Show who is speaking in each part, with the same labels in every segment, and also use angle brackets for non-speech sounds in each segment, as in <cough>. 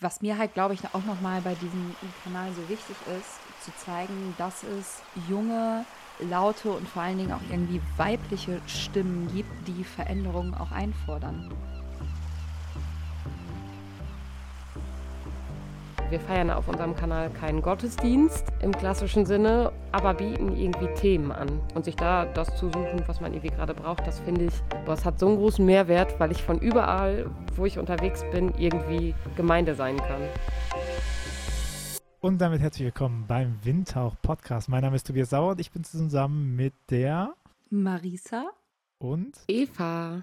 Speaker 1: Was mir halt, glaube ich, auch nochmal bei diesem Kanal so wichtig ist, zu zeigen, dass es junge, laute und vor allen Dingen auch irgendwie weibliche Stimmen gibt, die Veränderungen auch einfordern.
Speaker 2: Wir feiern auf unserem Kanal keinen Gottesdienst im klassischen Sinne, aber bieten irgendwie Themen an. Und sich da das zu suchen, was man irgendwie gerade braucht, das finde ich, boah, es hat so einen großen Mehrwert, weil ich von überall, wo ich unterwegs bin, irgendwie Gemeinde sein kann.
Speaker 3: Und damit herzlich willkommen beim Windtauch Podcast. Mein Name ist Tobias Sauer und ich bin zusammen mit der
Speaker 1: Marisa
Speaker 3: und
Speaker 2: Eva.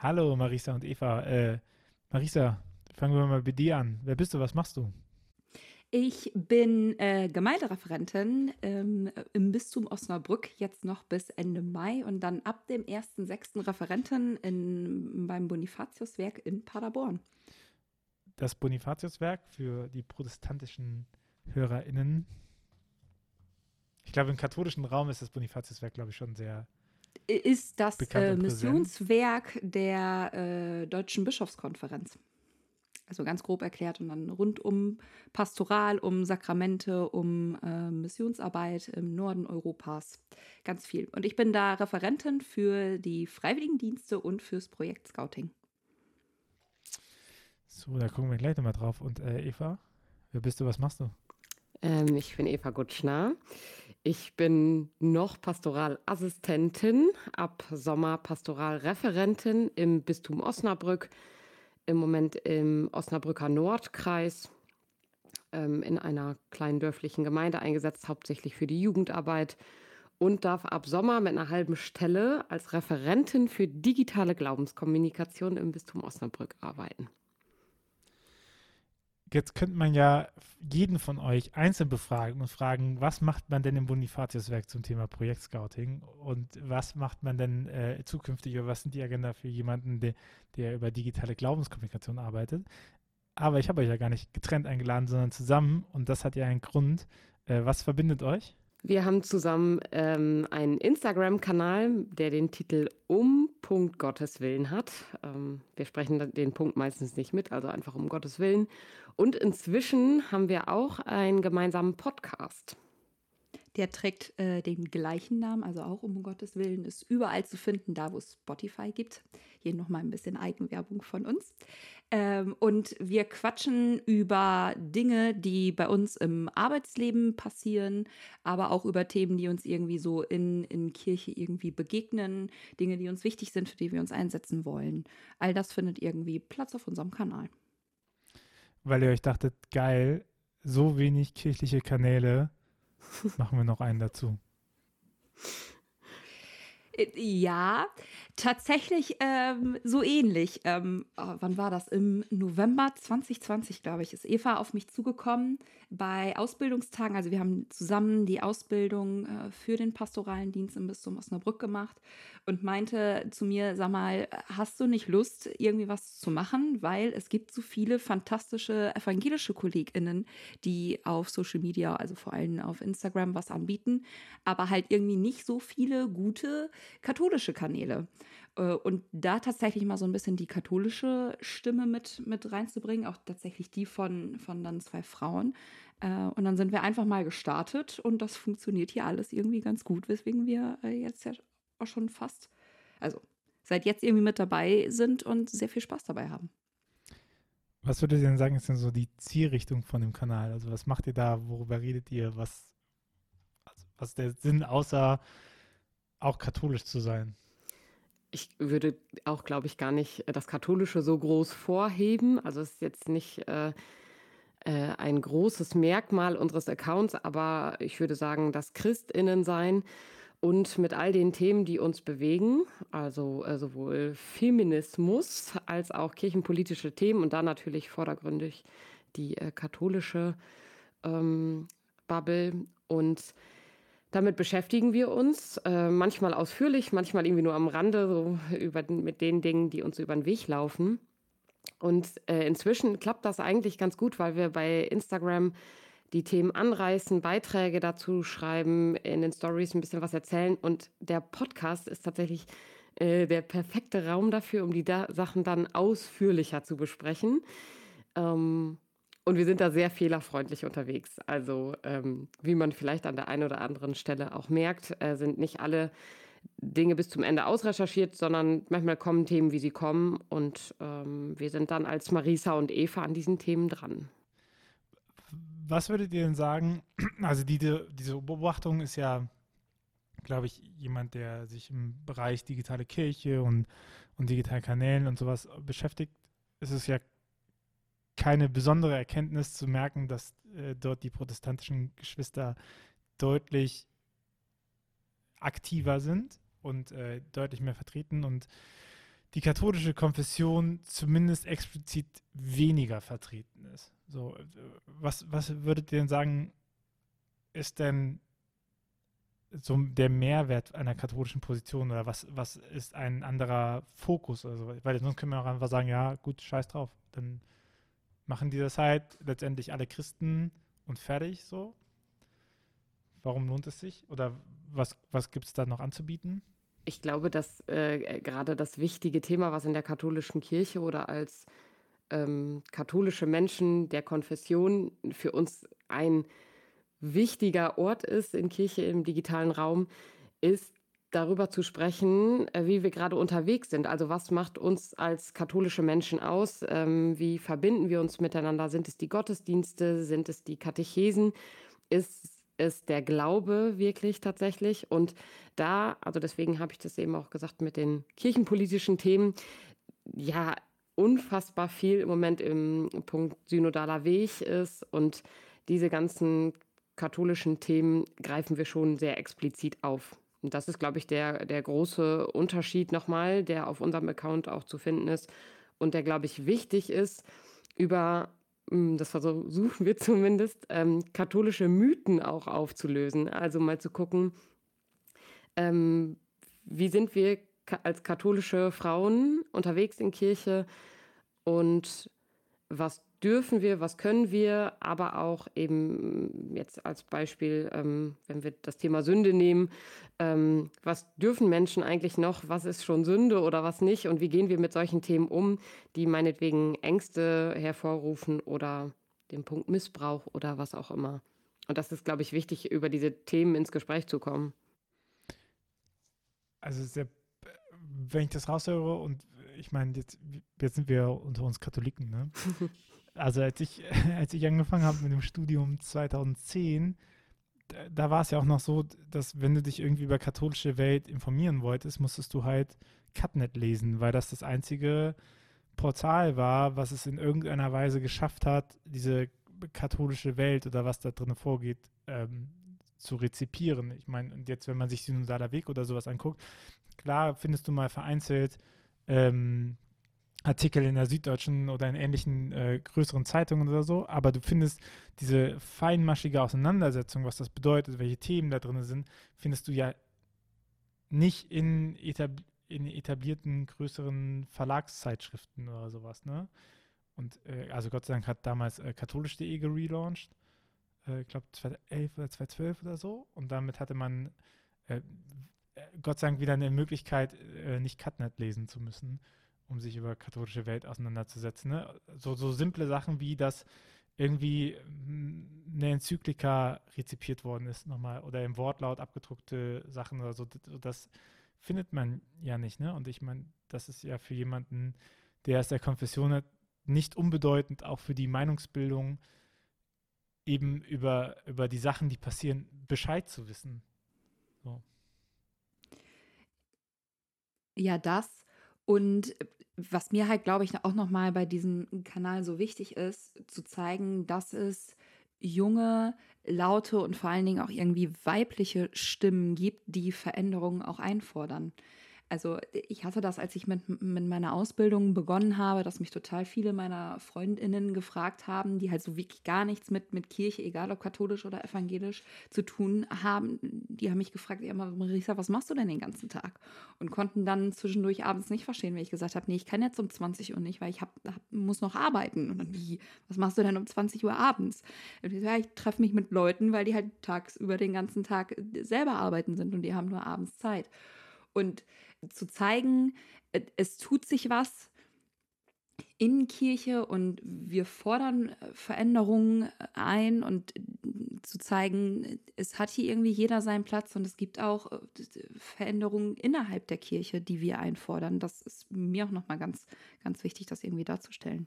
Speaker 3: Hallo Marisa und Eva. Äh, Marisa, Fangen wir mal bei dir an. Wer bist du? Was machst du?
Speaker 1: Ich bin äh, Gemeindereferentin ähm, im Bistum Osnabrück, jetzt noch bis Ende Mai und dann ab dem 1.6. Referentin in, beim Bonifatiuswerk in Paderborn.
Speaker 3: Das Bonifatiuswerk für die protestantischen HörerInnen. Ich glaube, im katholischen Raum ist das Bonifatiuswerk, glaube ich, schon sehr.
Speaker 1: Ist das äh, Missionswerk der äh, Deutschen Bischofskonferenz. Also ganz grob erklärt und dann rund um Pastoral, um Sakramente, um äh, Missionsarbeit im Norden Europas. Ganz viel. Und ich bin da Referentin für die Freiwilligendienste und fürs Projekt Scouting.
Speaker 3: So, da gucken wir gleich nochmal drauf. Und äh, Eva, wer bist du, was machst du?
Speaker 2: Ähm, ich bin Eva Gutschner. Ich bin noch Pastoralassistentin, ab Sommer Pastoralreferentin im Bistum Osnabrück im Moment im Osnabrücker Nordkreis ähm, in einer kleinen dörflichen Gemeinde eingesetzt, hauptsächlich für die Jugendarbeit und darf ab Sommer mit einer halben Stelle als Referentin für digitale Glaubenskommunikation im Bistum Osnabrück arbeiten.
Speaker 3: Jetzt könnte man ja jeden von euch einzeln befragen und fragen, was macht man denn im Bonifatiuswerk zum Thema Projektscouting und was macht man denn äh, zukünftig oder was sind die Agenda für jemanden, der, der über digitale Glaubenskommunikation arbeitet. Aber ich habe euch ja gar nicht getrennt eingeladen, sondern zusammen und das hat ja einen Grund. Äh, was verbindet euch?
Speaker 2: Wir haben zusammen ähm, einen Instagram-Kanal, der den Titel Um Punkt Gottes Willen hat. Ähm, wir sprechen den Punkt meistens nicht mit, also einfach um Gottes Willen. Und inzwischen haben wir auch einen gemeinsamen Podcast.
Speaker 1: Der trägt äh, den gleichen Namen, also auch um Gottes Willen, ist überall zu finden, da wo es Spotify gibt. Hier nochmal ein bisschen Eigenwerbung von uns. Ähm, und wir quatschen über Dinge, die bei uns im Arbeitsleben passieren, aber auch über Themen, die uns irgendwie so in, in Kirche irgendwie begegnen, Dinge, die uns wichtig sind, für die wir uns einsetzen wollen. All das findet irgendwie Platz auf unserem Kanal.
Speaker 3: Weil ihr euch dachtet, geil, so wenig kirchliche Kanäle, machen wir noch einen dazu.
Speaker 1: Ja, tatsächlich ähm, so ähnlich. Ähm, oh, wann war das? Im November 2020, glaube ich, ist Eva auf mich zugekommen bei Ausbildungstagen. Also wir haben zusammen die Ausbildung äh, für den pastoralen Dienst im Bistum Osnabrück gemacht und meinte zu mir, sag mal, hast du nicht Lust, irgendwie was zu machen? Weil es gibt so viele fantastische evangelische KollegInnen, die auf Social Media, also vor allem auf Instagram, was anbieten, aber halt irgendwie nicht so viele gute katholische Kanäle. Äh, und da tatsächlich mal so ein bisschen die katholische Stimme mit, mit reinzubringen, auch tatsächlich die von, von dann zwei Frauen. Äh, und dann sind wir einfach mal gestartet und das funktioniert hier alles irgendwie ganz gut, weswegen wir äh, jetzt ja auch schon fast, also seit jetzt irgendwie mit dabei sind und sehr viel Spaß dabei haben.
Speaker 3: Was würdet ihr denn sagen, ist denn so die Zielrichtung von dem Kanal? Also was macht ihr da, worüber redet ihr, was, also was ist der Sinn, außer auch katholisch zu sein?
Speaker 2: Ich würde auch, glaube ich, gar nicht äh, das Katholische so groß vorheben. Also es ist jetzt nicht äh, äh, ein großes Merkmal unseres Accounts, aber ich würde sagen, das Christinnen sein und mit all den Themen, die uns bewegen, also äh, sowohl Feminismus als auch kirchenpolitische Themen und da natürlich vordergründig die äh, katholische ähm, Bubble und damit beschäftigen wir uns, äh, manchmal ausführlich, manchmal irgendwie nur am Rande, so über, mit den Dingen, die uns über den Weg laufen. Und äh, inzwischen klappt das eigentlich ganz gut, weil wir bei Instagram die Themen anreißen, Beiträge dazu schreiben, in den Stories ein bisschen was erzählen. Und der Podcast ist tatsächlich äh, der perfekte Raum dafür, um die da Sachen dann ausführlicher zu besprechen. Ähm, und wir sind da sehr fehlerfreundlich unterwegs. Also, ähm, wie man vielleicht an der einen oder anderen Stelle auch merkt, äh, sind nicht alle Dinge bis zum Ende ausrecherchiert, sondern manchmal kommen Themen, wie sie kommen. Und ähm, wir sind dann als Marisa und Eva an diesen Themen dran.
Speaker 3: Was würdet ihr denn sagen? <clears throat> Also, die, diese Beobachtung ist ja, glaube ich, jemand, der sich im Bereich digitale Kirche und, und digitalen Kanälen und sowas beschäftigt. Es ist ja keine besondere Erkenntnis zu merken, dass äh, dort die protestantischen Geschwister deutlich aktiver sind und äh, deutlich mehr vertreten und die katholische Konfession zumindest explizit weniger vertreten ist. So, äh, was, was würdet ihr denn sagen, ist denn so der Mehrwert einer katholischen Position oder was, was ist ein anderer Fokus? Also, weil sonst können wir auch einfach sagen, ja, gut, scheiß drauf. Dann machen die das halt letztendlich alle Christen und fertig so. Warum lohnt es sich? Oder was, was gibt es da noch anzubieten?
Speaker 2: Ich glaube, dass äh, gerade das wichtige Thema, was in der katholischen Kirche oder als ähm, katholische Menschen der Konfession für uns ein wichtiger Ort ist in Kirche im digitalen Raum, ist darüber zu sprechen, äh, wie wir gerade unterwegs sind. Also was macht uns als katholische Menschen aus? Ähm, wie verbinden wir uns miteinander? Sind es die Gottesdienste? Sind es die Katechesen? Ist ist der Glaube wirklich tatsächlich. Und da, also deswegen habe ich das eben auch gesagt mit den kirchenpolitischen Themen, ja, unfassbar viel im Moment im Punkt synodaler Weg ist. Und diese ganzen katholischen Themen greifen wir schon sehr explizit auf. Und das ist, glaube ich, der, der große Unterschied nochmal, der auf unserem Account auch zu finden ist und der, glaube ich, wichtig ist, über hm, das versuchen wir <laughs> zumindest, ähm, katholische Mythen auch aufzulösen. Also mal zu gucken, ähm, wie sind wir als katholische Frauen unterwegs in Kirche und was dürfen wir, was können wir, aber auch eben jetzt als Beispiel, ähm, wenn wir das Thema Sünde nehmen, ähm, was dürfen Menschen eigentlich noch, was ist schon Sünde oder was nicht und wie gehen wir mit solchen Themen um, die meinetwegen Ängste hervorrufen oder den Punkt Missbrauch oder was auch immer. Und das ist, glaube ich, wichtig, über diese Themen ins Gespräch zu kommen.
Speaker 3: Also sehr, wenn ich das raushöre und ich meine, jetzt, jetzt sind wir unter uns Katholiken, ne? <laughs> also als ich, <laughs> als ich angefangen habe mit dem Studium 2010, da, da war es ja auch noch so, dass wenn du dich irgendwie über katholische Welt informieren wolltest, musstest du halt Cutnet lesen, weil das das einzige Portal war, was es in irgendeiner Weise geschafft hat, diese katholische Welt oder was da drin vorgeht, ähm, zu rezipieren. Ich meine, und jetzt, wenn man sich Synodaler Weg oder sowas anguckt, klar findest du mal vereinzelt ähm, Artikel in der Süddeutschen oder in ähnlichen äh, größeren Zeitungen oder so, aber du findest diese feinmaschige Auseinandersetzung, was das bedeutet, welche Themen da drin sind, findest du ja nicht in, etab in etablierten größeren Verlagszeitschriften oder sowas, ne? Und äh, also Gott sei Dank hat damals äh, katholisch.de gelauncht, äh, ich glaube 2011 oder 2012 oder so, und damit hatte man äh, Gott sei Dank wieder eine Möglichkeit, äh, nicht Cutnet lesen zu müssen um sich über katholische Welt auseinanderzusetzen. Ne? So, so simple Sachen wie, dass irgendwie hm, eine Enzyklika rezipiert worden ist nochmal oder im Wortlaut abgedruckte Sachen oder so, das findet man ja nicht. Ne? Und ich meine, das ist ja für jemanden, der aus der Konfession hat, nicht unbedeutend auch für die Meinungsbildung eben über, über die Sachen, die passieren, Bescheid zu wissen. So.
Speaker 1: Ja, das. Und was mir halt, glaube ich, auch nochmal bei diesem Kanal so wichtig ist, zu zeigen, dass es junge, laute und vor allen Dingen auch irgendwie weibliche Stimmen gibt, die Veränderungen auch einfordern. Also ich hatte das, als ich mit, mit meiner Ausbildung begonnen habe, dass mich total viele meiner Freundinnen gefragt haben, die halt so wirklich gar nichts mit, mit Kirche, egal ob katholisch oder evangelisch, zu tun haben. Die haben mich gefragt, ja, Marisa, was machst du denn den ganzen Tag? Und konnten dann zwischendurch abends nicht verstehen, wenn ich gesagt habe, nee, ich kann jetzt um 20 Uhr nicht, weil ich hab, hab, muss noch arbeiten. Und dann, wie, was machst du denn um 20 Uhr abends? Und ich, ja, ich treffe mich mit Leuten, weil die halt tagsüber den ganzen Tag selber arbeiten sind und die haben nur abends Zeit. Und zu zeigen, es tut sich was, in Kirche und wir fordern äh, Veränderungen ein und äh, zu zeigen, es hat hier irgendwie jeder seinen Platz und es gibt auch äh, Veränderungen innerhalb der Kirche, die wir einfordern. Das ist mir auch nochmal ganz, ganz wichtig, das irgendwie darzustellen.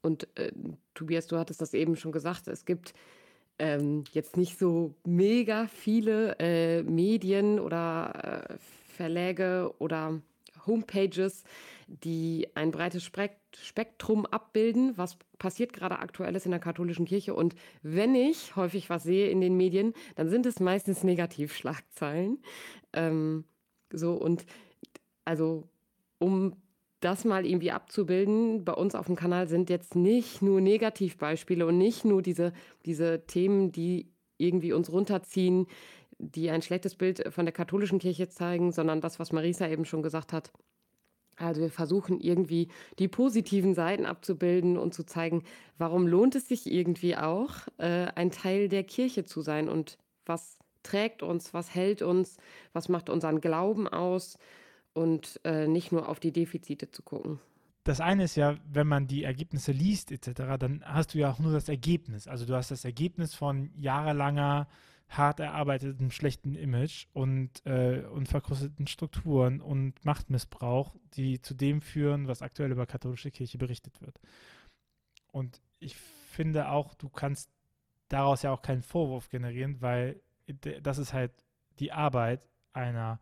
Speaker 2: Und äh, Tobias, du hattest das eben schon gesagt, es gibt ähm, jetzt nicht so mega viele äh, Medien oder äh, Verläge oder Homepages, die ein breites Spektrum abbilden, was passiert gerade aktuelles in der katholischen Kirche. Und wenn ich häufig was sehe in den Medien, dann sind es meistens Negativschlagzeilen. Ähm, so und also um das mal irgendwie abzubilden, bei uns auf dem Kanal sind jetzt nicht nur Negativbeispiele und nicht nur diese, diese Themen, die irgendwie uns runterziehen, die ein schlechtes Bild von der katholischen Kirche zeigen, sondern das, was Marisa eben schon gesagt hat, also wir versuchen irgendwie die positiven Seiten abzubilden und zu zeigen, warum lohnt es sich irgendwie auch, äh, ein Teil der Kirche zu sein und was trägt uns, was hält uns, was macht unseren Glauben aus und äh, nicht nur auf die Defizite zu gucken.
Speaker 3: Das eine ist ja, wenn man die Ergebnisse liest etc., dann hast du ja auch nur das Ergebnis. Also du hast das Ergebnis von jahrelanger hart erarbeiteten schlechten Image und, äh, und verkrusteten Strukturen und Machtmissbrauch, die zu dem führen, was aktuell über katholische Kirche berichtet wird. Und ich finde auch, du kannst daraus ja auch keinen Vorwurf generieren, weil das ist halt die Arbeit einer,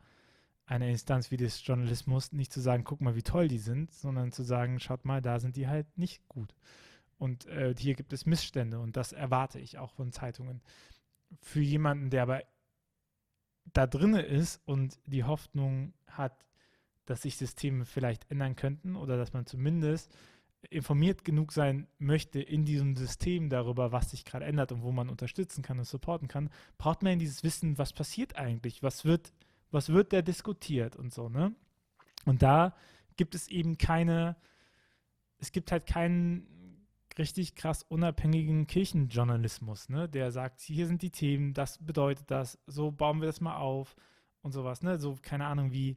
Speaker 3: einer Instanz wie des Journalismus, nicht zu sagen, guck mal, wie toll die sind, sondern zu sagen, schaut mal, da sind die halt nicht gut. Und äh, hier gibt es Missstände und das erwarte ich auch von Zeitungen für jemanden, der aber da drinne ist und die Hoffnung hat, dass sich Systeme vielleicht ändern könnten oder dass man zumindest informiert genug sein möchte in diesem System darüber, was sich gerade ändert und wo man unterstützen kann und supporten kann, braucht man dieses Wissen, was passiert eigentlich, was wird, was wird da diskutiert und so, ne? Und da gibt es eben keine, es gibt halt keinen richtig krass unabhängigen Kirchenjournalismus, ne? der sagt, hier sind die Themen, das bedeutet das, so bauen wir das mal auf und sowas. Ne? So, keine Ahnung, wie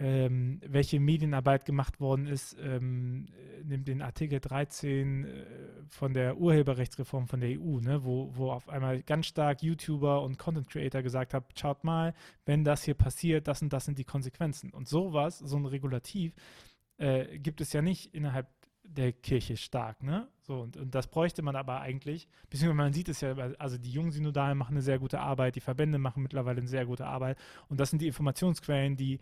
Speaker 3: ähm, welche Medienarbeit gemacht worden ist, ähm, nimmt den Artikel 13 äh, von der Urheberrechtsreform von der EU, ne? wo, wo auf einmal ganz stark YouTuber und Content Creator gesagt haben, schaut mal, wenn das hier passiert, das und das sind die Konsequenzen. Und sowas, so ein Regulativ, äh, gibt es ja nicht innerhalb der Kirche stark, ne? So, und, und das bräuchte man aber eigentlich, beziehungsweise man sieht es ja, also die jungen Synodalen machen eine sehr gute Arbeit, die Verbände machen mittlerweile eine sehr gute Arbeit und das sind die Informationsquellen, die,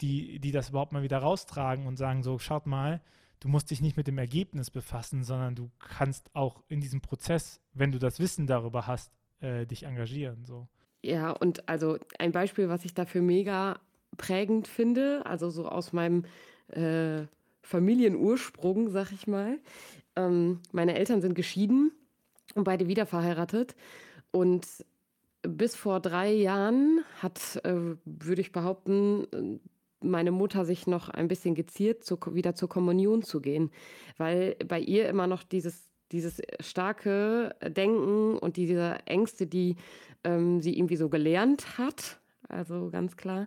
Speaker 3: die, die das überhaupt mal wieder raustragen und sagen so, schaut mal, du musst dich nicht mit dem Ergebnis befassen, sondern du kannst auch in diesem Prozess, wenn du das Wissen darüber hast, äh, dich engagieren, so.
Speaker 2: Ja, und also ein Beispiel, was ich dafür mega prägend finde, also so aus meinem äh, Familienursprung, sag ich mal. Ähm, meine Eltern sind geschieden und beide wieder verheiratet. Und bis vor drei Jahren hat, äh, würde ich behaupten, meine Mutter sich noch ein bisschen geziert, zu, wieder zur Kommunion zu gehen, weil bei ihr immer noch dieses, dieses starke Denken und diese Ängste, die ähm, sie irgendwie so gelernt hat, also ganz klar,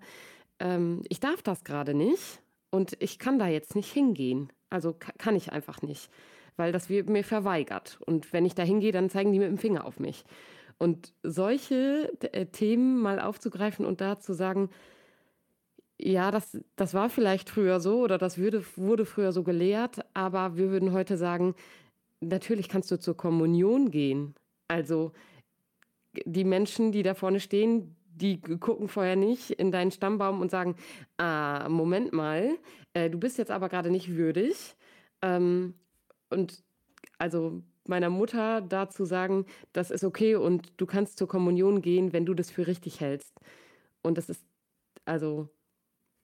Speaker 2: ähm, ich darf das gerade nicht und ich kann da jetzt nicht hingehen. Also kann ich einfach nicht, weil das wird mir verweigert. Und wenn ich da hingehe, dann zeigen die mit dem Finger auf mich. Und solche äh, Themen mal aufzugreifen und da zu sagen, ja, das, das war vielleicht früher so oder das würde, wurde früher so gelehrt, aber wir würden heute sagen, natürlich kannst du zur Kommunion gehen. Also die Menschen, die da vorne stehen, die gucken vorher nicht in deinen Stammbaum und sagen, ah, Moment mal, äh, du bist jetzt aber gerade nicht würdig. Ähm, und also meiner Mutter dazu sagen, das ist okay und du kannst zur Kommunion gehen, wenn du das für richtig hältst. Und das ist, also,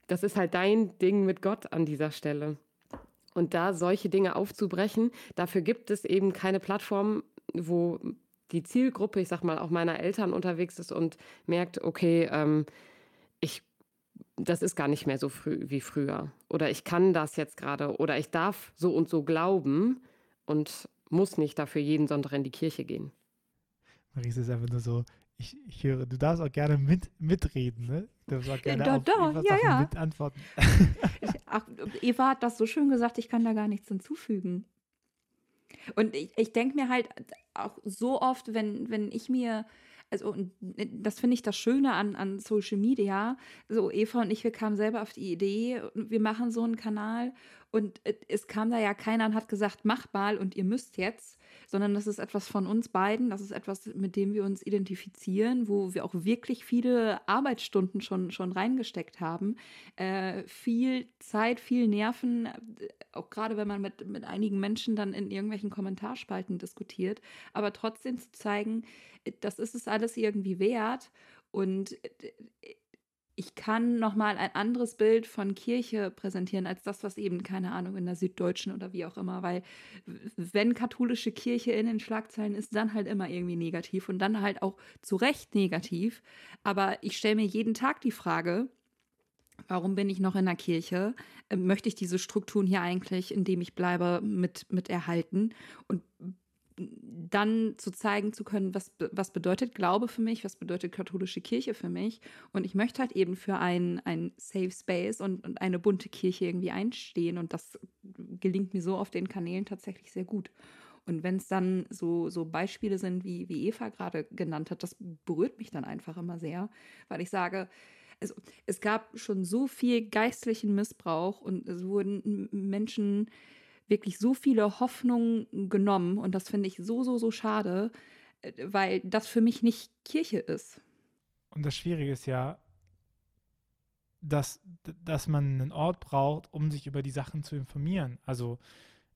Speaker 2: das ist halt dein Ding mit Gott an dieser Stelle. Und da solche Dinge aufzubrechen, dafür gibt es eben keine Plattform, wo die Zielgruppe, ich sag mal, auch meiner Eltern unterwegs ist und merkt, okay, ähm, ich, das ist gar nicht mehr so früh wie früher. Oder ich kann das jetzt gerade oder ich darf so und so glauben und muss nicht dafür jeden Sonntag in die Kirche gehen.
Speaker 3: Maries ist einfach nur so, ich, ich höre, du darfst auch gerne mit, mitreden, ne? Du darfst auch gerne
Speaker 1: da, da,
Speaker 3: Eva
Speaker 1: ja, ja.
Speaker 3: mit antworten.
Speaker 1: Ich, ach, Eva hat das so schön gesagt, ich kann da gar nichts hinzufügen. Und ich, ich denke mir halt auch so oft, wenn, wenn ich mir also und das finde ich das Schöne an, an Social Media. So, Eva und ich, wir kamen selber auf die Idee, wir machen so einen Kanal und es kam da ja keiner und hat gesagt, mach mal und ihr müsst jetzt, sondern das ist etwas von uns beiden, das ist etwas, mit dem wir uns identifizieren, wo wir auch wirklich viele Arbeitsstunden schon, schon reingesteckt haben. Äh, viel Zeit, viel Nerven, auch gerade wenn man mit, mit einigen Menschen dann in irgendwelchen Kommentarspalten diskutiert, aber trotzdem zu zeigen, das ist es alles irgendwie wert. Und ich kann nochmal ein anderes Bild von Kirche präsentieren als das, was eben, keine Ahnung, in der Süddeutschen oder wie auch immer, weil wenn katholische Kirche in den Schlagzeilen ist, dann halt immer irgendwie negativ und dann halt auch zu Recht negativ. Aber ich stelle mir jeden Tag die Frage, warum bin ich noch in der Kirche? Möchte ich diese Strukturen hier eigentlich, indem ich bleibe, mit, mit erhalten? Und dann zu zeigen zu können, was, was bedeutet Glaube für mich, was bedeutet katholische Kirche für mich. Und ich möchte halt eben für ein, ein Safe Space und, und eine bunte Kirche irgendwie einstehen. Und das gelingt mir so auf den Kanälen tatsächlich sehr gut. Und wenn es dann so, so Beispiele sind, wie, wie Eva gerade genannt hat, das berührt mich dann einfach immer sehr, weil ich sage, also es gab schon so viel geistlichen Missbrauch und es wurden Menschen wirklich so viele Hoffnungen genommen und das finde ich so, so, so schade, äh, weil das für mich nicht Kirche ist.
Speaker 3: Und das Schwierige ist ja, dass, dass man einen Ort braucht, um sich über die Sachen zu informieren. Also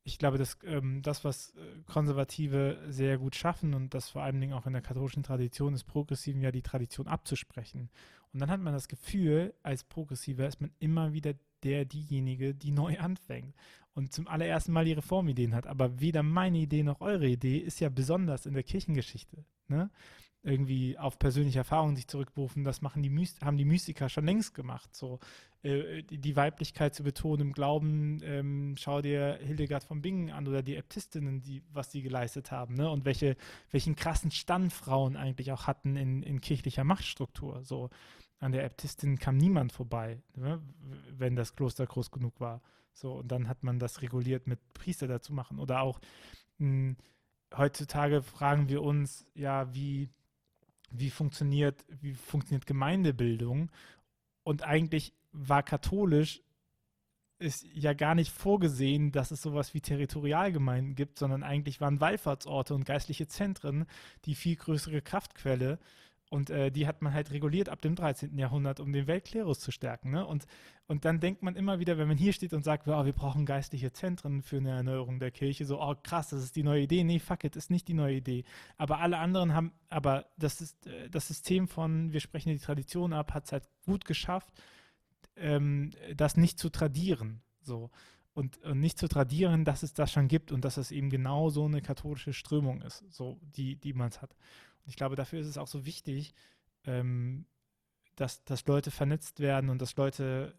Speaker 3: ich glaube, dass ähm, das, was äh, Konservative sehr gut schaffen und das vor allen Dingen auch in der katholischen Tradition ist, Progressiven ja die Tradition abzusprechen. Und dann hat man das Gefühl, als Progressiver ist man immer wieder der, diejenige, die neu <laughs> anfängt und zum allerersten Mal die Reformideen hat. Aber weder meine Idee noch eure Idee ist ja besonders in der Kirchengeschichte. Ne? Irgendwie auf persönliche Erfahrungen sich zurückberufen, das machen die Myst haben die Mystiker schon längst gemacht. So äh, die, Weiblichkeit zu betonen im Glauben, ähm, schau dir Hildegard von Bingen an oder die Äbtistinnen, die, was die geleistet haben, ne? Und welche, welchen krassen Stand Frauen eigentlich auch hatten in, in kirchlicher Machtstruktur. So an der Äbtistin kam niemand vorbei, ne? wenn das Kloster groß genug war. So, und dann hat man das reguliert mit Priester dazu machen. Oder auch mh, hm, heutzutage fragen wir uns, ja, wie, wie funktioniert, wie funktioniert Gemeindebildung? Und eigentlich war katholisch ist ja gar nicht vorgesehen, dass es sowas wie Territorialgemeinden gibt, sondern eigentlich waren Wallfahrtsorte und geistliche Zentren die viel größere Kraftquelle und äh, die hat man halt reguliert ab dem 13. Jahrhundert, um den Weltklerus zu stärken. Ne? Und, und dann denkt man immer wieder, wenn man hier steht und sagt, oh, wir brauchen geistliche Zentren für eine Erneuerung der Kirche, so, oh krass, das ist die neue Idee. Nee, fuck it, ist nicht die neue Idee. Aber alle anderen haben, aber das ist äh, das System von, wir sprechen die Tradition ab, hat es halt gut geschafft, ähm, das nicht zu tradieren. So. Und, und, nicht zu tradieren, dass es das schon gibt und dass es eben genau so eine katholische Strömung ist, so die, die man es hat. Ich glaube, dafür ist es auch so wichtig, ähm, dass, dass Leute vernetzt werden und dass Leute,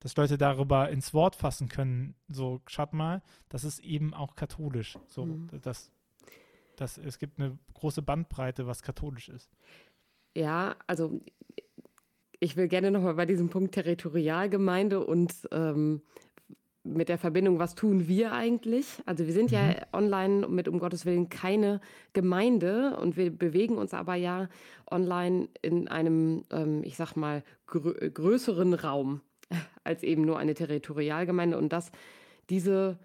Speaker 3: dass Leute darüber ins Wort fassen können. So, schaut mal, das ist eben auch katholisch. So, mhm. das, das, es gibt eine große Bandbreite, was katholisch ist.
Speaker 2: Ja, also ich will gerne nochmal bei diesem Punkt Territorialgemeinde und ähm, mit der Verbindung, was tun wir eigentlich? Also wir sind mhm. ja online mit um Gottes Willen keine Gemeinde und wir bewegen uns aber ja online in einem, ähm, ich sag mal, grö größeren Raum <laughs> als eben nur eine Territorialgemeinde und dass diese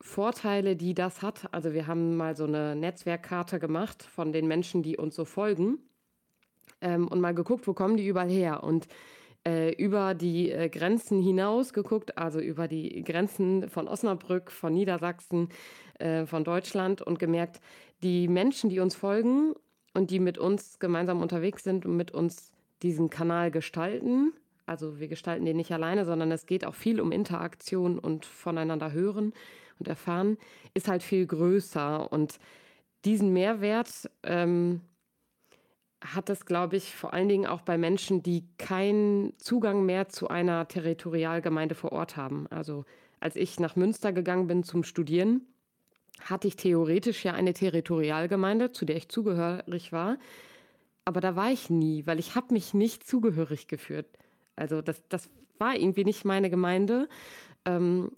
Speaker 2: Vorteile, die das hat, also wir haben mal so eine Netzwerkkarte gemacht von den Menschen, die uns so folgen ähm, und mal geguckt, wo kommen die überall her und äh, über die äh, Grenzen hinaus geguckt, also über die Grenzen von Osnabrück, von Niedersachsen, äh, von Deutschland und gemerkt, die Menschen, die uns folgen und die mit uns gemeinsam unterwegs sind und mit uns diesen Kanal gestalten, also wir gestalten den nicht alleine, sondern es geht auch viel um Interaktion und voneinander hören und erfahren, ist halt viel größer. Und diesen Mehrwert ähm, hat es, glaube ich, vor allen Dingen auch bei Menschen, die keinen Zugang mehr zu einer Territorialgemeinde vor Ort haben. Also als ich nach Münster gegangen bin zum Studieren, hatte ich theoretisch ja eine Territorialgemeinde, zu der ich zugehörig war. aber da war ich nie, weil ich habe mich nicht zugehörig geführt. Also das, das war irgendwie nicht meine Gemeinde. Ähm,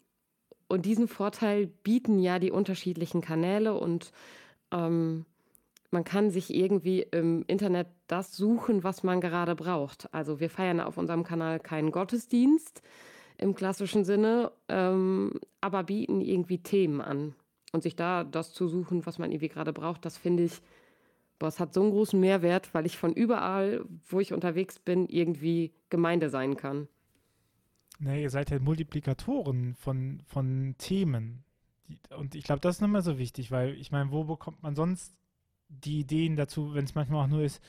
Speaker 2: und diesen Vorteil bieten ja die unterschiedlichen Kanäle und ähm, man kann sich irgendwie im Internet das suchen, was man gerade braucht. Also wir feiern auf unserem Kanal keinen Gottesdienst im klassischen Sinne, ähm, aber bieten irgendwie Themen an. Und sich da das zu suchen, was man irgendwie gerade braucht, das finde ich, boah, es hat so einen großen Mehrwert, weil ich von überall, wo ich unterwegs bin, irgendwie Gemeinde sein kann.
Speaker 3: Nee, ihr seid ja Multiplikatoren von, von Themen. Und ich glaube, das ist nochmal so wichtig, weil ich meine, wo bekommt man sonst die Ideen dazu, wenn es manchmal auch nur ist,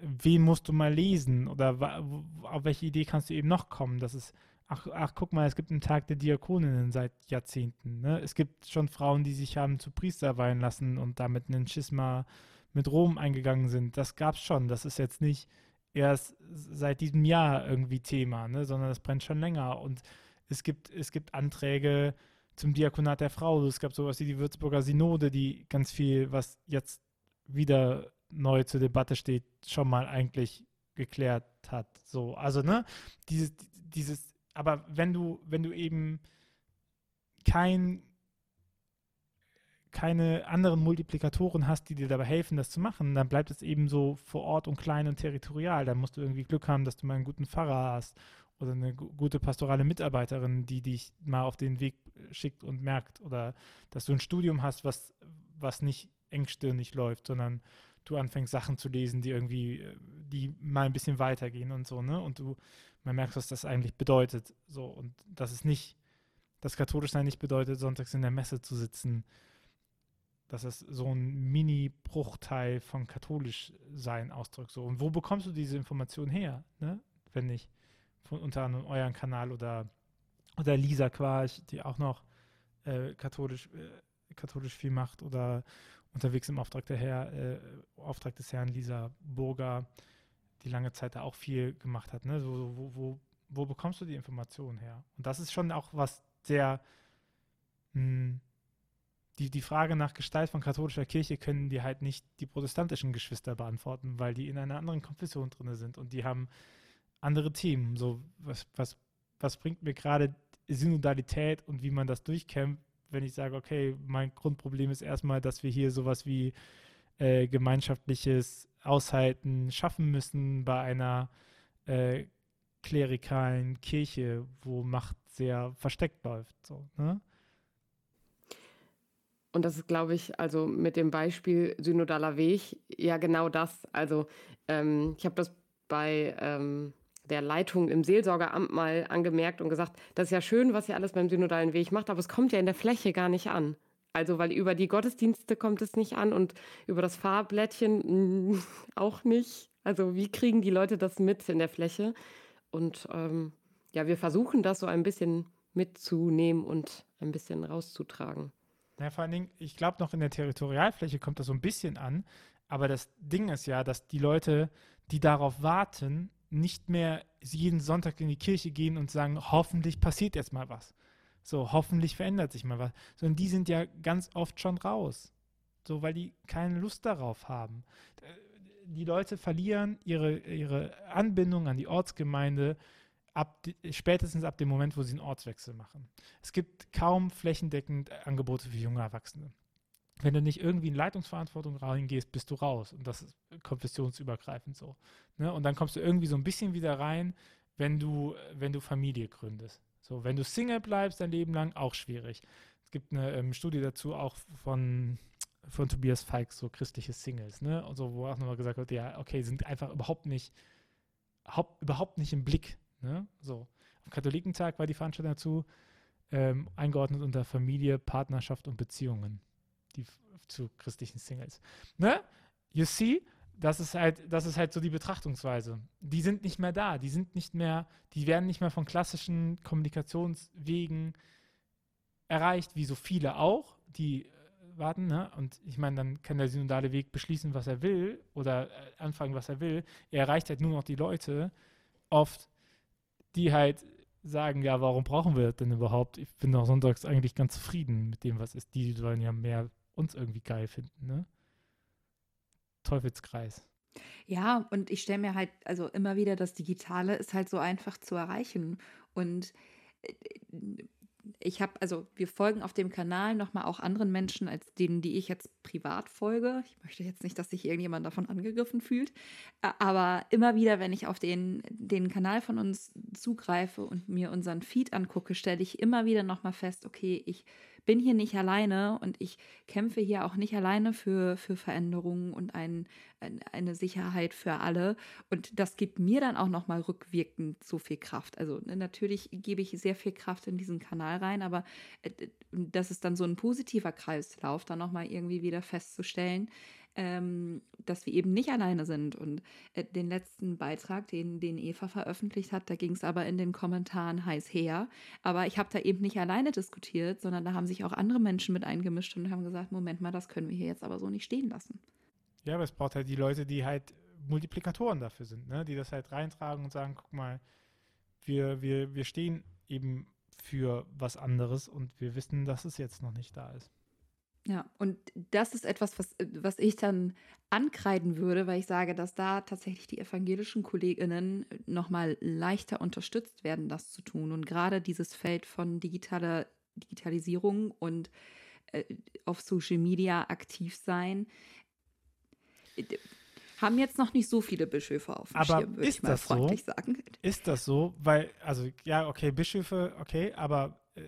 Speaker 3: wen musst du mal lesen oder auf welche Idee kannst du eben noch kommen? Das ist, ach, ach, guck mal, es gibt einen Tag der Diakoninnen seit Jahrzehnten. Ne? Es gibt schon Frauen, die sich haben zu Priester weihen lassen und damit einen Schisma mit Rom eingegangen sind. Das gab es schon. Das ist jetzt nicht erst seit diesem Jahr irgendwie Thema, ne? sondern das brennt schon länger. Und es gibt, es gibt Anträge zum Diakonat der Frau. Es gab sowas wie die Würzburger Synode, die ganz viel, was jetzt wieder neu zur Debatte steht, schon mal eigentlich geklärt hat. So, also, ne, dieses, dieses, aber wenn du, wenn du eben kein keine anderen Multiplikatoren hast, die dir dabei helfen, das zu machen, dann bleibt es eben so vor Ort und klein und territorial. Dann musst du irgendwie Glück haben, dass du mal einen guten Pfarrer hast oder eine gute pastorale Mitarbeiterin, die dich mal auf den Weg schickt und merkt oder dass du ein Studium hast, was, was nicht engstirnig läuft, sondern du anfängst Sachen zu lesen, die irgendwie, die mal ein bisschen weitergehen und so, ne? Und du, man merkt, was das eigentlich bedeutet. So, und dass es nicht, dass katholisch sein nicht bedeutet, sonntags in der Messe zu sitzen, dass es so ein Mini-Bruchteil von katholisch sein ausdrückt. So. Und wo bekommst du diese Information her, ne? wenn nicht von unter anderem euren Kanal oder, oder Lisa Quarch, die auch noch äh, katholisch, äh, katholisch viel macht oder unterwegs im Auftrag, der Herr, äh, Auftrag des Herrn Lisa Burger, die lange Zeit da auch viel gemacht hat. Ne? So, wo, wo, wo bekommst du die Informationen her? Und das ist schon auch was sehr mh, hm, die, die Frage nach Gestalt von katholischer Kirche können die halt nicht die protestantischen Geschwister beantworten, weil die in einer anderen Konfession drin sind und die haben andere Themen. So, was, was, was bringt mir gerade Synodalität und wie man das durchkämpft, wenn ich sage, okay, mein Grundproblem ist erstmal, dass wir hier sowas wie äh, gemeinschaftliches Aushalten schaffen müssen bei einer äh, klerikalen Kirche, wo Macht sehr versteckt läuft. So, ne?
Speaker 2: Und das ist, glaube ich, also mit dem Beispiel Synodaler Weg, ja genau das. Also ähm, ich habe das bei ähm, der Leitung im Seelsorgeramt mal angemerkt und gesagt, das ist ja schön, was ihr alles beim Synodalen Weg macht, aber es kommt ja in der Fläche gar nicht an. Also weil über die Gottesdienste kommt es nicht an und über das Fahrblättchen mh, <laughs> auch nicht. Also wie kriegen die Leute das mit in der Fläche? Und ähm, ja, wir versuchen das so ein bisschen mitzunehmen und ein bisschen rauszutragen.
Speaker 3: Ja, vor allen Dingen, ich glaube, noch in der Territorialfläche kommt das so ein bisschen an. Aber das Ding ist ja, dass die Leute, die darauf warten, nicht mehr jeden Sonntag in die Kirche gehen und sagen, hoffentlich passiert jetzt mal was. So, hoffentlich verändert sich mal was. Sondern die sind ja ganz oft schon raus. So, weil die keine Lust darauf haben. Die Leute verlieren ihre, ihre Anbindung an die Ortsgemeinde ab, spätestens ab dem Moment, wo sie einen Ortswechsel machen. Es gibt kaum flächendeckend Angebote für junge Erwachsene. Wenn du nicht irgendwie in Leitungsverantwortung reingehst, bist du raus. Und das ist konfessionsübergreifend so. Ne? Und dann kommst du irgendwie so ein bisschen wieder rein, wenn du, wenn du Familie gründest. So, wenn du Single bleibst dein Leben lang, auch schwierig. Es gibt eine ähm, Studie dazu auch von, von Tobias Falk, so christliche Singles, ne? Also, wo auch nochmal gesagt wird, ja, okay, sind einfach überhaupt nicht, überhaupt nicht im Blick Ne? So. Am Katholikentag war die Veranstaltung dazu ähm, eingeordnet unter Familie, Partnerschaft und Beziehungen. Die zu christlichen Singles. Ne? You see, das ist halt, das ist halt so die Betrachtungsweise. Die sind nicht mehr da, die sind nicht mehr, die werden nicht mehr von klassischen Kommunikationswegen erreicht, wie so viele auch, die äh, warten, ne? Und ich meine, dann kann der synodale Weg beschließen, was er will oder äh, anfangen, was er will. Er erreicht halt nur noch die Leute oft die halt sagen, ja, warum brauchen wir das denn überhaupt? Ich bin auch sonntags eigentlich ganz zufrieden mit dem, was ist. Die sollen ja mehr uns irgendwie geil finden, ne? Teufelskreis.
Speaker 1: Ja, und ich stelle mir halt, also immer wieder, das Digitale ist halt so einfach zu erreichen. Und äh, ich habe, also wir folgen auf dem Kanal nochmal auch anderen Menschen als denen, die ich jetzt privat folge. Ich möchte jetzt nicht, dass sich irgendjemand davon angegriffen fühlt. Aber immer wieder, wenn ich auf den, den Kanal von uns zugreife und mir unseren Feed angucke, stelle ich immer wieder nochmal fest, okay, ich bin hier nicht alleine und ich kämpfe hier auch nicht alleine für, für Veränderungen und ein, eine Sicherheit für alle. Und das gibt mir dann auch nochmal rückwirkend so viel Kraft. Also ne, natürlich gebe ich sehr viel Kraft in diesen Kanal rein, aber äh, das ist dann so ein positiver Kreislauf, dann nochmal irgendwie wieder festzustellen, ähm, dass wir eben nicht alleine sind. Und äh, den letzten Beitrag, den, den Eva veröffentlicht hat, da ging es aber in den Kommentaren heiß her. Aber ich habe da eben nicht alleine diskutiert, sondern da haben sich auch andere Menschen mit eingemischt und haben gesagt, Moment mal, das können wir hier jetzt aber so nicht stehen lassen.
Speaker 3: Ja, aber es braucht halt die Leute, die halt Multiplikatoren dafür sind, ne? die das halt reintragen und sagen, guck mal, wir, wir, wir stehen eben für was anderes und wir wissen, dass es jetzt noch nicht da ist.
Speaker 1: Ja, und das ist etwas, was, was ich dann ankreiden würde, weil ich sage, dass da tatsächlich die evangelischen KollegInnen nochmal leichter unterstützt werden, das zu tun. Und gerade dieses Feld von digitaler Digitalisierung und äh, auf Social Media aktiv sein, äh, haben jetzt noch nicht so viele Bischöfe auf dem
Speaker 3: aber
Speaker 1: Schirm, würde
Speaker 3: ist
Speaker 1: ich mal
Speaker 3: das
Speaker 1: freundlich
Speaker 3: so?
Speaker 1: sagen.
Speaker 3: Ist das so? Weil, also, ja, okay, Bischöfe, okay, aber äh,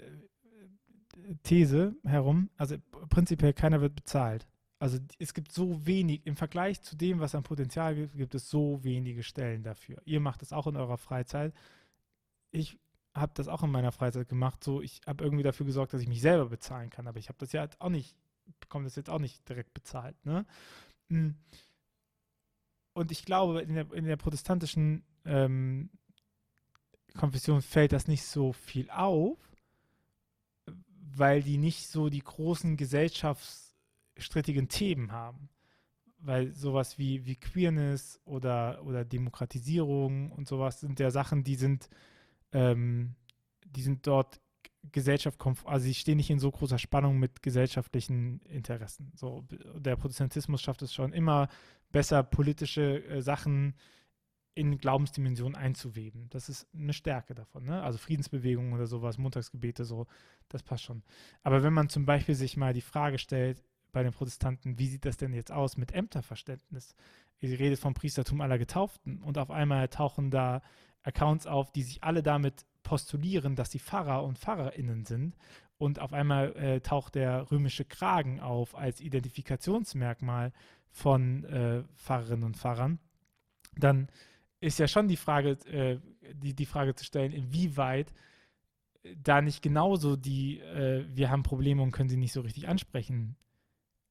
Speaker 3: These herum, also prinzipiell keiner wird bezahlt. Also es gibt so wenig, im Vergleich zu dem, was an Potenzial gibt, gibt es so wenige Stellen dafür. Ihr macht das auch in eurer Freizeit. Ich habe das auch in meiner Freizeit gemacht. So, ich habe irgendwie dafür gesorgt, dass ich mich selber bezahlen kann, aber ich habe das ja auch nicht, bekomme das jetzt auch nicht direkt bezahlt. Ne? Hm. Und ich glaube, in der, in der protestantischen ähm, Konfession fällt das nicht so viel auf, weil die nicht so die großen gesellschaftsstrittigen Themen haben. Weil sowas wie, wie Queerness oder, oder Demokratisierung und sowas sind ja Sachen, die sind, ähm, die sind dort Gesellschaft, also sie stehen nicht in so großer Spannung mit gesellschaftlichen Interessen. So, der Protestantismus schafft es schon immer besser, politische äh, Sachen in Glaubensdimensionen einzuweben. Das ist eine Stärke davon. Ne? Also Friedensbewegungen oder sowas, Montagsgebete, so, das passt schon. Aber wenn man zum Beispiel sich mal die Frage stellt, bei den Protestanten, wie sieht das denn jetzt aus mit Ämterverständnis? Ihr redet vom Priestertum aller Getauften und auf einmal tauchen da Accounts auf, die sich alle damit postulieren, dass sie Pfarrer und Pfarrerinnen sind. Und auf einmal äh, taucht der römische Kragen auf als Identifikationsmerkmal von äh, Pfarrerinnen und Pfarrern. Dann ist ja schon die Frage, äh, die, die Frage zu stellen, inwieweit da nicht genauso die, äh, wir haben Probleme und können sie nicht so richtig ansprechen,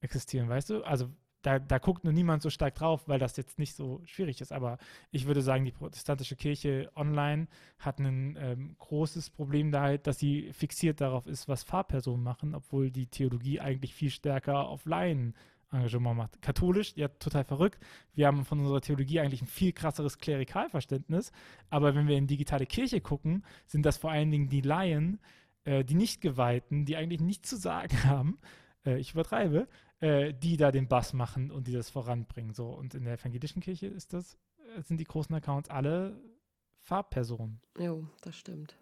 Speaker 3: existieren, weißt du? Also da, da guckt nur niemand so stark drauf, weil das jetzt nicht so schwierig ist. Aber ich würde sagen, die protestantische Kirche online hat ein ähm, großes Problem da halt, dass sie fixiert darauf ist, was Fahrpersonen machen, obwohl die Theologie eigentlich viel stärker auf Laien Engagement macht. Katholisch, ja, total verrückt. Wir haben von unserer Theologie eigentlich ein viel krasseres Klerikalverständnis. Aber wenn wir in digitale Kirche gucken, sind das vor allen Dingen die Laien, äh, die Nicht-Geweihten, die eigentlich nichts zu sagen <laughs> haben. Äh, ich übertreibe, äh, die da den Bass machen und die das voranbringen. So. Und in der evangelischen Kirche ist das, äh, sind die großen Accounts alle Farbpersonen.
Speaker 2: Jo, das stimmt.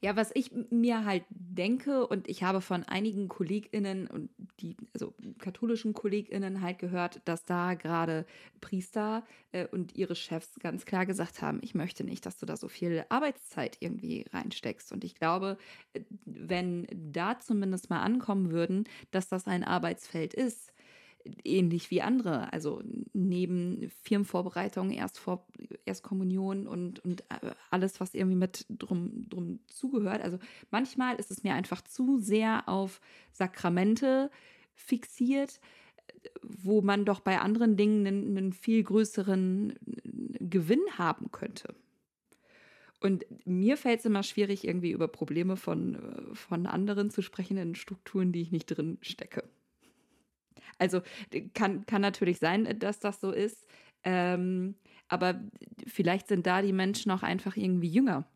Speaker 1: Ja, was ich mir halt denke, und ich habe von einigen KollegInnen und die, also katholischen KollegInnen halt gehört, dass da gerade Priester äh, und ihre Chefs ganz klar gesagt haben, ich möchte nicht, dass du da so viel Arbeitszeit irgendwie reinsteckst. Und ich glaube, äh, wenn da zumindest mal ankommen würden, dass das ein Arbeitsfeld ist, ähnlich wie andere. Also neben Firmenvorbereitung, Erstvor Erstkommunion und, und äh, alles, was irgendwie mit drum, drum zugehört. Also manchmal ist es mir einfach zu sehr auf Sakramente fixiert, wo man doch bei anderen Dingen einen, einen viel größeren Gewinn haben könnte. Und mir fällt es immer schwierig, irgendwie über Probleme von, äh, von anderen zu sprechen in Strukturen, die ich nicht drin stecke. Also kann, kann natürlich sein, dass das so ist. Ähm, aber vielleicht sind da die Menschen auch einfach irgendwie jünger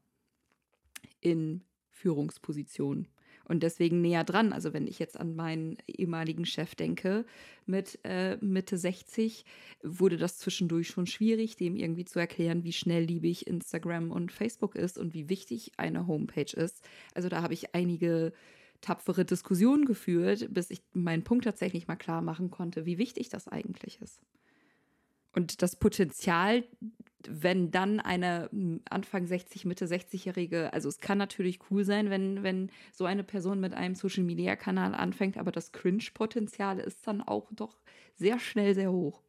Speaker 1: in Führungspositionen. und deswegen näher dran. Also wenn ich jetzt an meinen ehemaligen Chef denke, mit äh, Mitte 60, wurde das zwischendurch schon schwierig, dem irgendwie zu erklären, wie schnell liebig Instagram und Facebook ist und wie wichtig eine Homepage ist. Also da habe ich einige tapfere Diskussionen geführt, bis ich meinen Punkt tatsächlich mal klar machen konnte, wie wichtig das eigentlich ist. Und das Potenzial, wenn dann eine hm, Anfang 60, Mitte 60-Jährige, also es kann natürlich cool sein, wenn, wenn so eine Person mit einem Social-Media-Kanal anfängt, aber das Cringe-Potenzial ist dann auch doch sehr schnell sehr hoch.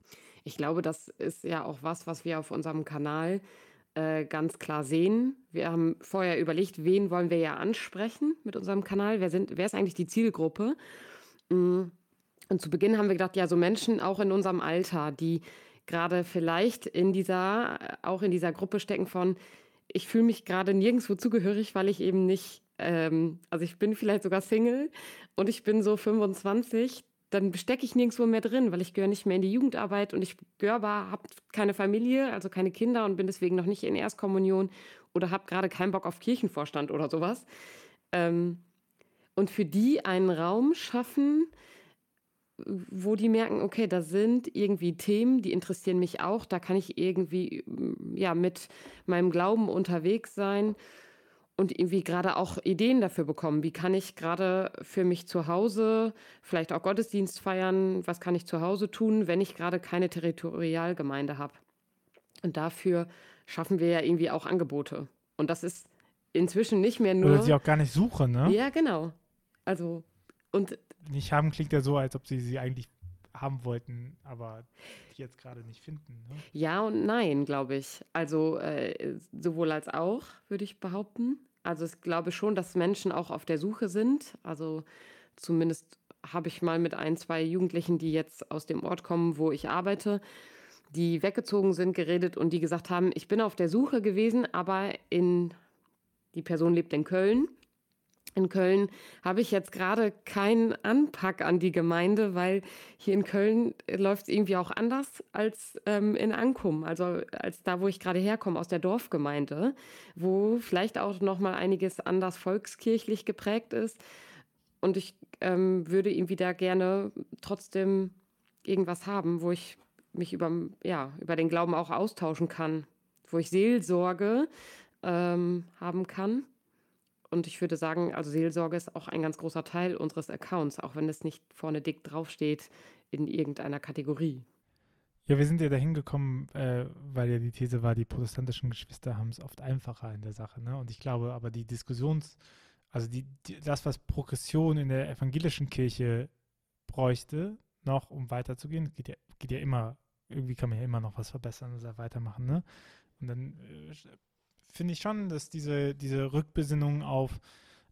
Speaker 2: Ich glaube, das ist ja auch was, was wir auf unserem Kanal äh, ganz klar sehen. Wir haben vorher überlegt, wen wollen wir ja ansprechen mit unserem Kanal, wer, sind, wer ist eigentlich die Zielgruppe? Mm, und zu Beginn haben wir gedacht, ja, so Menschen auch in unserem Alter, die gerade vielleicht in dieser, auch in dieser Gruppe stecken von, ich fühle mich gerade nirgendwo zugehörig, weil ich eben nicht, ähm, also ich bin vielleicht sogar Single und ich bin so 25, dann stecke ich nirgendwo mehr drin, weil ich gehöre nicht mehr in die Jugendarbeit und ich gehöre habe keine Familie, also keine Kinder und bin deswegen noch nicht in Erstkommunion oder habe gerade keinen Bock auf Kirchenvorstand oder sowas. Ähm, und für die einen Raum schaffen, wo die merken, okay, da sind irgendwie Themen, die interessieren mich auch, da kann ich irgendwie ja mit meinem Glauben unterwegs sein und irgendwie gerade auch Ideen dafür bekommen. Wie kann ich gerade für mich zu Hause vielleicht auch Gottesdienst feiern? Was kann ich zu Hause tun, wenn ich gerade keine Territorialgemeinde habe? Und dafür schaffen wir ja irgendwie auch Angebote. Und das ist inzwischen nicht mehr nur.
Speaker 3: Oder sie auch gar nicht suchen, ne?
Speaker 2: Ja, genau. Also und
Speaker 3: nicht haben klingt ja so, als ob sie sie eigentlich haben wollten, aber die jetzt gerade nicht finden. Ne?
Speaker 2: Ja und nein, glaube ich. Also äh, sowohl als auch, würde ich behaupten. Also ich glaube schon, dass Menschen auch auf der Suche sind. Also zumindest habe ich mal mit ein, zwei Jugendlichen, die jetzt aus dem Ort kommen, wo ich arbeite, die weggezogen sind, geredet und die gesagt haben, ich bin auf der Suche gewesen, aber in die Person lebt in Köln in Köln habe ich jetzt gerade keinen Anpack an die Gemeinde, weil hier in Köln läuft es irgendwie auch anders als ähm, in Ankum, also als da, wo ich gerade herkomme, aus der Dorfgemeinde, wo vielleicht auch noch mal einiges anders volkskirchlich geprägt ist. Und ich ähm, würde irgendwie da gerne trotzdem irgendwas haben, wo ich mich über, ja, über den Glauben auch austauschen kann, wo ich Seelsorge ähm, haben kann und ich würde sagen, also Seelsorge ist auch ein ganz großer Teil unseres Accounts, auch wenn es nicht vorne dick draufsteht in irgendeiner Kategorie.
Speaker 3: Ja, wir sind ja dahin gekommen, äh, weil ja die These war, die protestantischen Geschwister haben es oft einfacher in der Sache. Ne? Und ich glaube aber, die Diskussions-, also die, die, das, was Progression in der evangelischen Kirche bräuchte, noch um weiterzugehen, geht ja, geht ja immer, irgendwie kann man ja immer noch was verbessern oder weitermachen. Ne? Und dann äh, finde ich schon, dass diese, diese Rückbesinnung auf,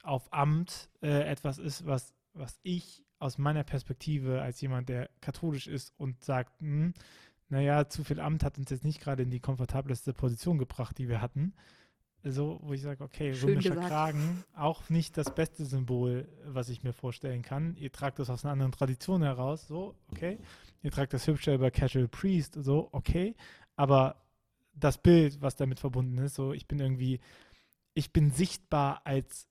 Speaker 3: auf Amt äh, etwas ist, was, was ich aus meiner Perspektive als jemand, der katholisch ist und sagt, hm, naja, zu viel Amt hat uns jetzt nicht gerade in die komfortableste Position gebracht, die wir hatten. So, wo ich sage, okay, Schön römischer gesagt. Kragen, auch nicht das beste Symbol, was ich mir vorstellen kann. Ihr tragt das aus einer anderen Tradition heraus, so, okay. Ihr tragt das hübscher über Casual Priest, so, okay. Aber das Bild, was damit verbunden ist. So, ich bin irgendwie, ich bin sichtbar als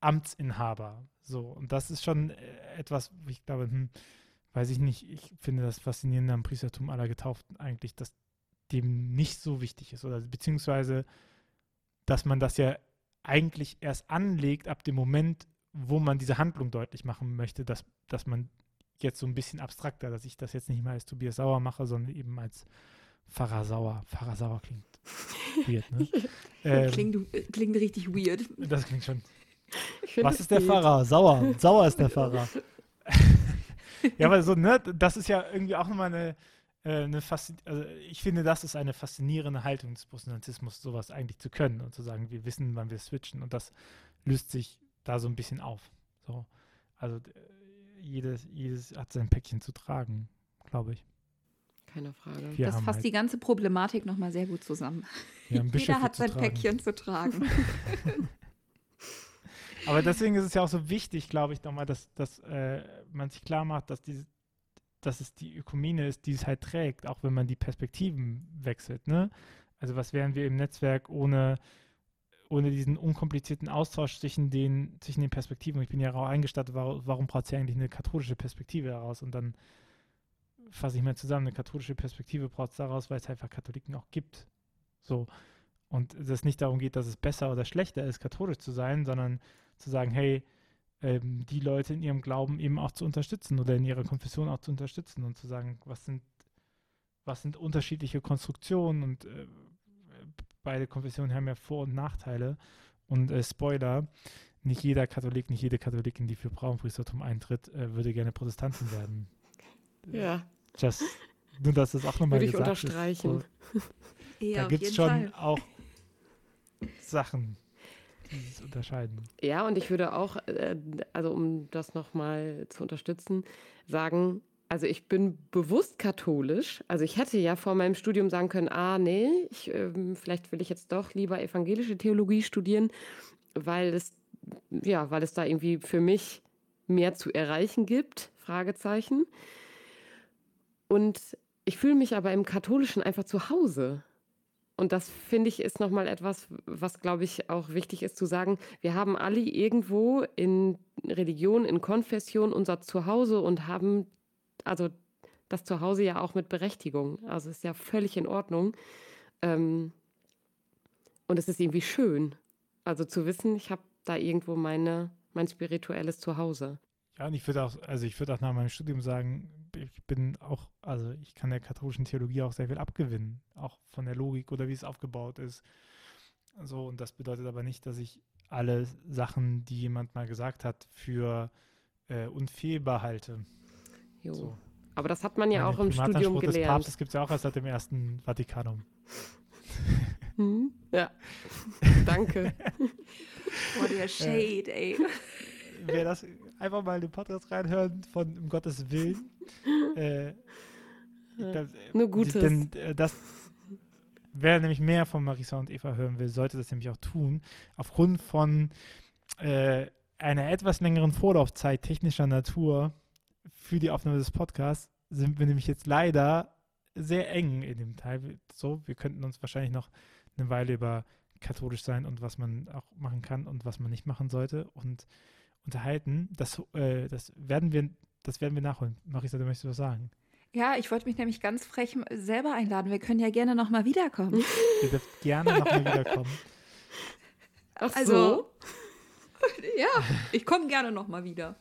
Speaker 3: Amtsinhaber. So, und das ist schon äh, etwas, ich glaube, hm, weiß ich nicht, ich finde das Faszinierende am Priestertum aller Getauften eigentlich, dass dem nicht so wichtig ist. Oder beziehungsweise, dass man das ja eigentlich erst anlegt ab dem Moment, wo man diese Handlung deutlich machen möchte, dass, dass man jetzt so ein bisschen abstrakter, dass ich das jetzt nicht mehr als Tobias Sauer mache, sondern eben als Pfarrer Sauer. Pfarrer Sauer klingt <laughs> weird, ne?
Speaker 1: ähm, klingt, klingt richtig weird.
Speaker 3: Das klingt schon. Was ist der weird. Pfarrer? Sauer. Sauer ist der Pfarrer. <laughs> ja, weil so, ne, das ist ja irgendwie auch nochmal eine, äh, eine also ich finde, das ist eine faszinierende Haltung des Protestantismus, sowas eigentlich zu können und zu sagen, wir wissen, wann wir switchen und das löst sich da so ein bisschen auf. So. Also jedes, jedes hat sein Päckchen zu tragen, glaube ich
Speaker 2: keine Frage.
Speaker 1: Wir das fasst halt die ganze Problematik nochmal sehr gut zusammen. <laughs> Jeder hat sein tragen. Päckchen zu tragen. <laughs>
Speaker 3: Aber deswegen ist es ja auch so wichtig, glaube ich, nochmal, dass, dass äh, man sich klar macht, dass, diese, dass es die Ökumene ist, die es halt trägt, auch wenn man die Perspektiven wechselt. Ne? Also was wären wir im Netzwerk ohne, ohne diesen unkomplizierten Austausch zwischen den, zwischen den Perspektiven, ich bin ja auch eingestattet, warum, warum braucht es ja eigentlich eine katholische Perspektive daraus? Und dann fasse ich mal zusammen, eine katholische Perspektive braucht es daraus, weil es einfach Katholiken auch gibt. So. Und es nicht darum geht, dass es besser oder schlechter ist, katholisch zu sein, sondern zu sagen, hey, ähm, die Leute in ihrem Glauben eben auch zu unterstützen oder in ihrer Konfession auch zu unterstützen und zu sagen, was sind, was sind unterschiedliche Konstruktionen und äh, beide Konfessionen haben ja Vor- und Nachteile. Und äh, Spoiler, nicht jeder Katholik, nicht jede Katholikin, die für Frauenpriestertum eintritt, äh, würde gerne Protestantin werden.
Speaker 2: Ja.
Speaker 3: Just, nur, dass das auch nochmal
Speaker 2: Würde ich
Speaker 3: gesagt
Speaker 2: unterstreichen.
Speaker 3: Ist, so.
Speaker 1: Ja,
Speaker 3: da gibt es schon
Speaker 1: Fall.
Speaker 3: auch Sachen, die es unterscheiden.
Speaker 2: Ja, und ich würde auch, äh, also um das nochmal zu unterstützen, sagen, also ich bin bewusst katholisch. Also ich hätte ja vor meinem Studium sagen können, ah nee, ich, ähm, vielleicht will ich jetzt doch lieber evangelische Theologie studieren, weil es, ja, weil es da irgendwie für mich mehr zu erreichen gibt, Fragezeichen. Und ich fühle mich aber im Katholischen einfach zu Hause. Und das finde ich ist nochmal etwas, was glaube ich auch wichtig ist zu sagen. Wir haben alle irgendwo in Religion, in Konfession unser Zuhause und haben also das Zuhause ja auch mit Berechtigung. Also ist ja völlig in Ordnung. Ähm, und es ist irgendwie schön. Also zu wissen, ich habe da irgendwo meine, mein spirituelles Zuhause.
Speaker 3: Ja, und ich würde auch, also ich würde auch nach meinem Studium sagen, ich bin auch, also ich kann der katholischen Theologie auch sehr viel abgewinnen, auch von der Logik oder wie es aufgebaut ist. So, und das bedeutet aber nicht, dass ich alle Sachen, die jemand mal gesagt hat, für äh, unfehlbar halte.
Speaker 2: Jo.
Speaker 3: So.
Speaker 2: Aber das hat man ja
Speaker 3: Meine
Speaker 2: auch im Studium
Speaker 3: Primatanspruch des
Speaker 2: gelernt.
Speaker 3: Papstes gibt es ja auch erst seit dem ersten Vatikanum.
Speaker 2: Hm? Ja. <laughs> Danke.
Speaker 1: Boah, der Shade, ey.
Speaker 3: Wer das einfach mal in den Podcast reinhören von um Gottes Willen. <laughs> Äh, glaub,
Speaker 2: Nur Gutes.
Speaker 3: Denn äh, das, wer nämlich mehr von Marisa und Eva hören will, sollte das nämlich auch tun. Aufgrund von äh, einer etwas längeren Vorlaufzeit technischer Natur für die Aufnahme des Podcasts sind wir nämlich jetzt leider sehr eng in dem Teil. So, wir könnten uns wahrscheinlich noch eine Weile über katholisch sein und was man auch machen kann und was man nicht machen sollte und unterhalten. Das, äh, das werden wir, das werden wir nachholen. Marisa, du möchtest was sagen?
Speaker 1: Ja, ich wollte mich nämlich ganz frech selber einladen. Wir können ja gerne nochmal wiederkommen. <laughs>
Speaker 3: Ihr dürft gerne nochmal wiederkommen.
Speaker 2: Ach
Speaker 1: Also,
Speaker 2: so. <laughs>
Speaker 1: ja, ich komme gerne nochmal wieder.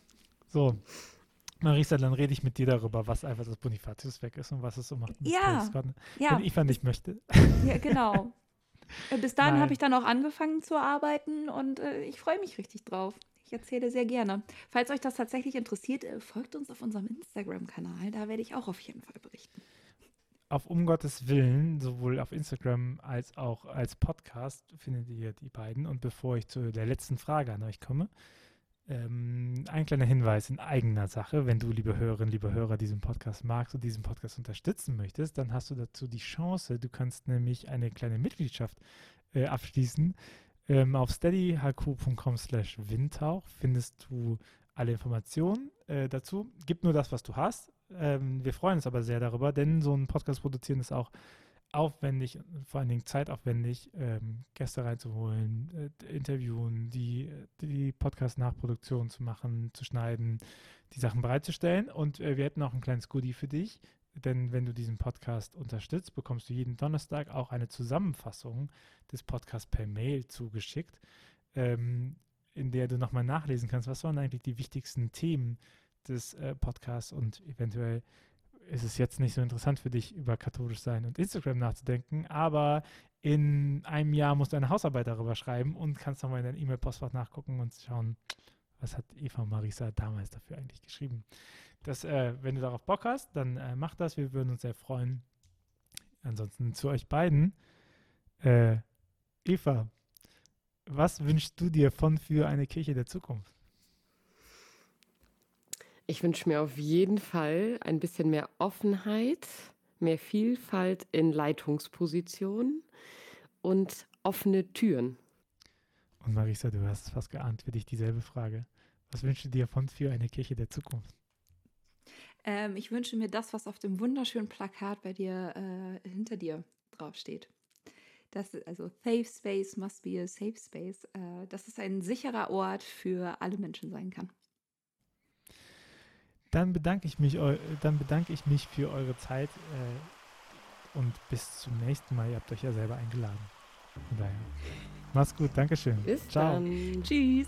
Speaker 3: So, Marisa, dann rede ich mit dir darüber, was einfach das Bonifatius weg ist und was es so macht.
Speaker 1: Ja,
Speaker 3: Projektsgarten,
Speaker 1: Ja,
Speaker 3: Wenn Eva nicht möchte.
Speaker 1: ja genau. <laughs> Bis dahin habe ich dann auch angefangen zu arbeiten und äh, ich freue mich richtig drauf. Erzähle sehr gerne. Falls euch das tatsächlich interessiert, äh, folgt uns auf unserem Instagram-Kanal. Da werde ich auch auf jeden Fall berichten.
Speaker 3: Auf Um Gottes Willen, sowohl auf Instagram als auch als Podcast, findet ihr die beiden. Und bevor ich zu der letzten Frage an euch komme, ähm, ein kleiner Hinweis in eigener Sache. Wenn du, liebe Hörerinnen, liebe Hörer, diesen Podcast magst und diesen Podcast unterstützen möchtest, dann hast du dazu die Chance. Du kannst nämlich eine kleine Mitgliedschaft äh, abschließen. Ähm, auf steadyhq.com slash windtauch findest du alle Informationen äh, dazu. Gib nur das, was du hast. Ähm, wir freuen uns aber sehr darüber, denn so ein Podcast produzieren ist auch aufwendig, vor allen Dingen zeitaufwendig, ähm, Gäste reinzuholen, äh, interviewen, die, die Podcast-Nachproduktion zu machen, zu schneiden, die Sachen bereitzustellen. Und äh, wir hätten auch ein kleines Goodie für dich, denn wenn du diesen Podcast unterstützt, bekommst du jeden Donnerstag auch eine Zusammenfassung des Podcasts per Mail zugeschickt, ähm, in der du nochmal nachlesen kannst, was waren eigentlich die wichtigsten Themen des äh, Podcasts und eventuell ist es jetzt nicht so interessant für dich, über katholisch sein und Instagram nachzudenken, aber in einem Jahr musst du eine Hausarbeit darüber schreiben und kannst nochmal in dein E-Mail-Postfach nachgucken und schauen, was hat Eva Marisa damals dafür eigentlich geschrieben. Das, äh, wenn du darauf Bock hast, dann äh, mach das, wir würden uns sehr freuen. Ansonsten zu euch beiden. Äh, Eva, was wünschst du dir von für eine Kirche der Zukunft?
Speaker 2: Ich wünsche mir auf jeden Fall ein bisschen mehr Offenheit, mehr Vielfalt in Leitungspositionen und offene Türen.
Speaker 3: Und Marisa, du hast fast geahnt, für dich dieselbe Frage. Was wünschst du dir von für eine Kirche der Zukunft?
Speaker 1: Ähm, ich wünsche mir das, was auf dem wunderschönen Plakat bei dir äh, hinter dir draufsteht. Das, also Safe Space must be a safe space. Äh, dass es ein sicherer Ort für alle Menschen sein kann.
Speaker 3: Dann bedanke ich mich, dann bedanke ich mich für eure Zeit äh, und bis zum nächsten Mal. Ihr habt euch ja selber eingeladen. Von daher. Mach's gut, Dankeschön.
Speaker 2: Bis Ciao. dann.
Speaker 1: Tschüss.